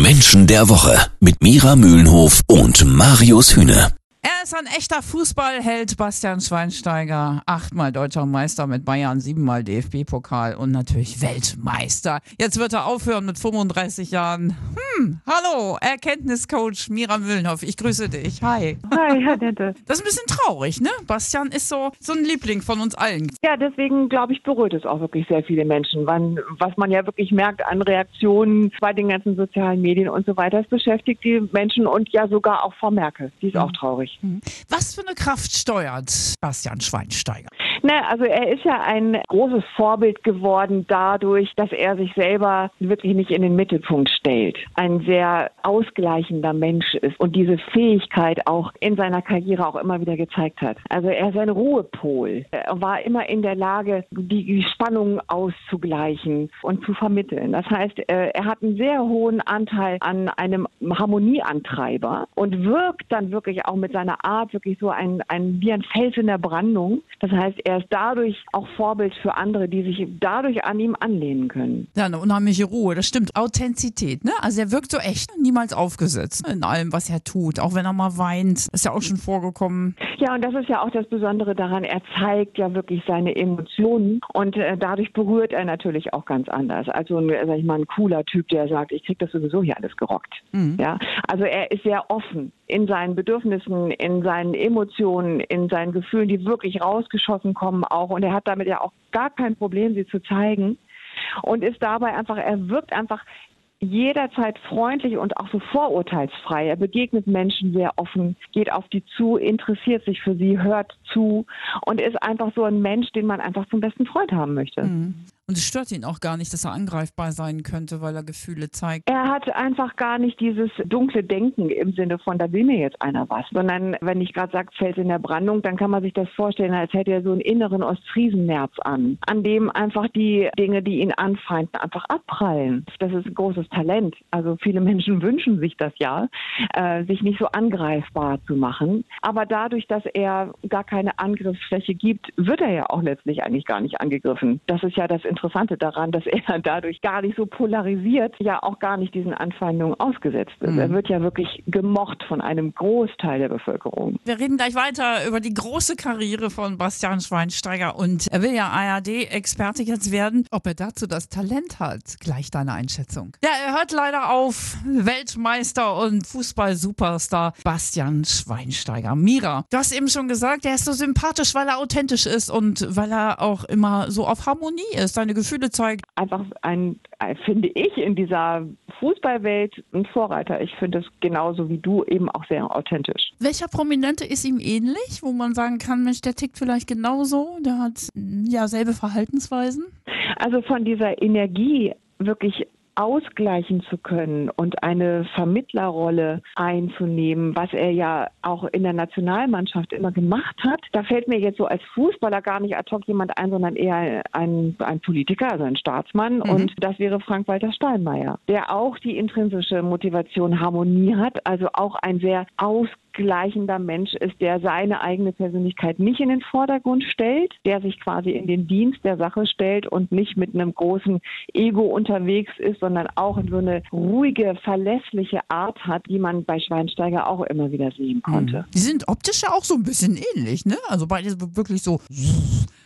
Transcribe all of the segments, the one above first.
Menschen der Woche mit Mira Mühlenhof und Marius Hühne. Er ist ein echter Fußballheld, Bastian Schweinsteiger. Achtmal deutscher Meister mit Bayern, siebenmal DFB-Pokal und natürlich Weltmeister. Jetzt wird er aufhören mit 35 Jahren. Hm, hallo, Erkenntniscoach Mira Mühlenhoff. Ich grüße dich. Hi. Hi, Herr Dente. Das ist ein bisschen traurig, ne? Bastian ist so, so ein Liebling von uns allen. Ja, deswegen glaube ich, beruhigt es auch wirklich sehr viele Menschen. Wann, was man ja wirklich merkt an Reaktionen bei den ganzen sozialen Medien und so weiter, es beschäftigt die Menschen und ja sogar auch Frau Merkel. Die ist auch traurig. Was für eine Kraft steuert Bastian Schweinsteiger? Ne, also er ist ja ein großes Vorbild geworden dadurch, dass er sich selber wirklich nicht in den Mittelpunkt stellt. Ein sehr ausgleichender Mensch ist und diese Fähigkeit auch in seiner Karriere auch immer wieder gezeigt hat. Also er ist ein Ruhepol. Er war immer in der Lage, die Spannung auszugleichen und zu vermitteln. Das heißt, äh, er hat einen sehr hohen Anteil an einem Harmonieantreiber und wirkt dann wirklich auch mit seiner Art wirklich so ein, ein wie ein Fels in der Brandung. Das heißt, er ist dadurch auch Vorbild für andere, die sich dadurch an ihm anlehnen können. Ja, eine unheimliche Ruhe, das stimmt. Authentizität, ne? Also er wirkt so echt, niemals aufgesetzt in allem, was er tut. Auch wenn er mal weint, ist ja auch schon vorgekommen. Ja, und das ist ja auch das Besondere daran. Er zeigt ja wirklich seine Emotionen und äh, dadurch berührt er natürlich auch ganz anders. Also, ein, sag ich mal, ein cooler Typ, der sagt, ich krieg das sowieso hier alles gerockt. Ja, also er ist sehr offen in seinen Bedürfnissen, in seinen Emotionen, in seinen Gefühlen, die wirklich rausgeschossen kommen auch. Und er hat damit ja auch gar kein Problem, sie zu zeigen. Und ist dabei einfach, er wirkt einfach jederzeit freundlich und auch so vorurteilsfrei. Er begegnet Menschen sehr offen, geht auf die zu, interessiert sich für sie, hört zu und ist einfach so ein Mensch, den man einfach zum besten Freund haben möchte. Und es stört ihn auch gar nicht, dass er angreifbar sein könnte, weil er Gefühle zeigt. Er hat einfach gar nicht dieses dunkle Denken im Sinne von, da will mir jetzt einer was, sondern wenn ich gerade sage, Fels in der Brandung, dann kann man sich das vorstellen, als hätte er so einen inneren Ostfriesennerz an, an dem einfach die Dinge, die ihn anfeinden, einfach abprallen. Das ist ein großes Talent. Also viele Menschen wünschen sich das ja, äh, sich nicht so angreifbar zu machen. Aber dadurch, dass er gar keine Angriffsfläche gibt, wird er ja auch letztlich eigentlich gar nicht angegriffen. Das ist ja das Interessante daran, dass er dadurch gar nicht so polarisiert, ja auch gar nicht diesen Anfeindungen ausgesetzt ist. Er wird ja wirklich gemocht von einem Großteil der Bevölkerung. Wir reden gleich weiter über die große Karriere von Bastian Schweinsteiger und er will ja ARD-Experte jetzt werden. Ob er dazu das Talent hat, gleich deine Einschätzung. Ja, er hört leider auf. Weltmeister und Fußball-Superstar Bastian Schweinsteiger. Mira, du hast eben schon gesagt, er ist so sympathisch, weil er authentisch ist und weil er auch immer so auf Harmonie ist, seine Gefühle zeigt. Einfach ein, ein finde ich, in dieser Fußballwelt ein Vorreiter. Ich finde es genauso wie du eben auch sehr authentisch. Welcher Prominente ist ihm ähnlich, wo man sagen kann, Mensch, der tickt vielleicht genauso, der hat ja selbe Verhaltensweisen? Also von dieser Energie wirklich ausgleichen zu können und eine Vermittlerrolle einzunehmen, was er ja auch in der Nationalmannschaft immer gemacht hat. Da fällt mir jetzt so als Fußballer gar nicht ad hoc jemand ein, sondern eher ein, ein Politiker, also ein Staatsmann. Mhm. Und das wäre Frank-Walter Steinmeier, der auch die intrinsische Motivation Harmonie hat, also auch ein sehr ausgleichender Mensch ist, der seine eigene Persönlichkeit nicht in den Vordergrund stellt, der sich quasi in den Dienst der Sache stellt und nicht mit einem großen Ego unterwegs ist, sondern auch so eine ruhige, verlässliche Art hat, die man bei Schweinsteiger auch immer wieder sehen konnte. Die sind optisch ja auch so ein bisschen ähnlich, ne? Also beide wirklich so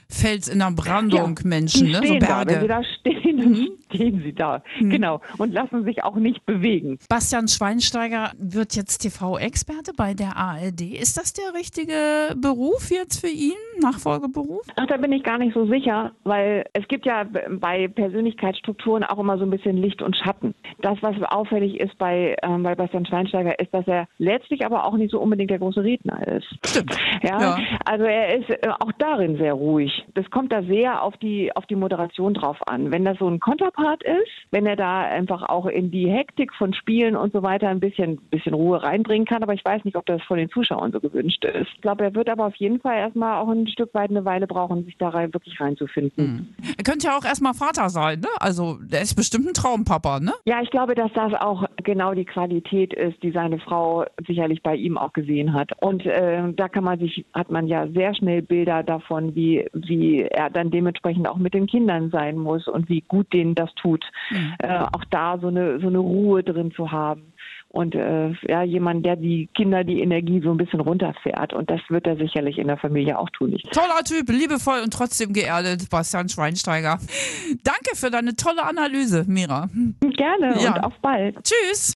Fels in der Brandung Menschen, die ne? So stehen da. Wenn sie Berge. da stehen, dann stehen sie da. Genau. Und lassen sich auch nicht bewegen. Bastian Schweinsteiger wird jetzt TV-Experte bei der ARD. Ist das der richtige Beruf jetzt für ihn? Nachfolgeberuf? Ach, da bin ich gar nicht so sicher, weil es gibt ja bei Persönlichkeitsstrukturen auch immer so ein bisschen Licht und Schatten. Das, was auffällig ist bei, ähm, bei Bastian Schweinsteiger, ist, dass er letztlich aber auch nicht so unbedingt der große Redner ist. Stimmt. Ja, Ja. also er ist äh, auch darin sehr ruhig. Das kommt da sehr auf die, auf die Moderation drauf an. Wenn das so ein Konterpart ist, wenn er da einfach auch in die Hektik von Spielen und so weiter ein bisschen, bisschen Ruhe reinbringen kann, aber ich weiß nicht, ob das von den Zuschauern so gewünscht ist. Ich glaube, er wird aber auf jeden Fall erstmal auch ein Stück weit eine Weile brauchen, sich da rein, wirklich reinzufinden. Er könnte ja auch erstmal Vater sein, ne? Also der ist bestimmt ein Traumpapa, ne? Ja, ich glaube, dass das auch genau die Qualität ist, die seine Frau sicherlich bei ihm auch gesehen hat. Und äh, da kann man sich, hat man ja sehr schnell Bilder davon, wie wie er dann dementsprechend auch mit den Kindern sein muss und wie gut denen das tut, mhm. äh, auch da so eine, so eine Ruhe drin zu haben und äh, ja, jemand, der die Kinder die Energie so ein bisschen runterfährt. Und das wird er sicherlich in der Familie auch tun. Toller Typ, liebevoll und trotzdem geerdet, Bastian Schweinsteiger. Danke für deine tolle Analyse, Mira. Gerne ja. und auf bald. Tschüss.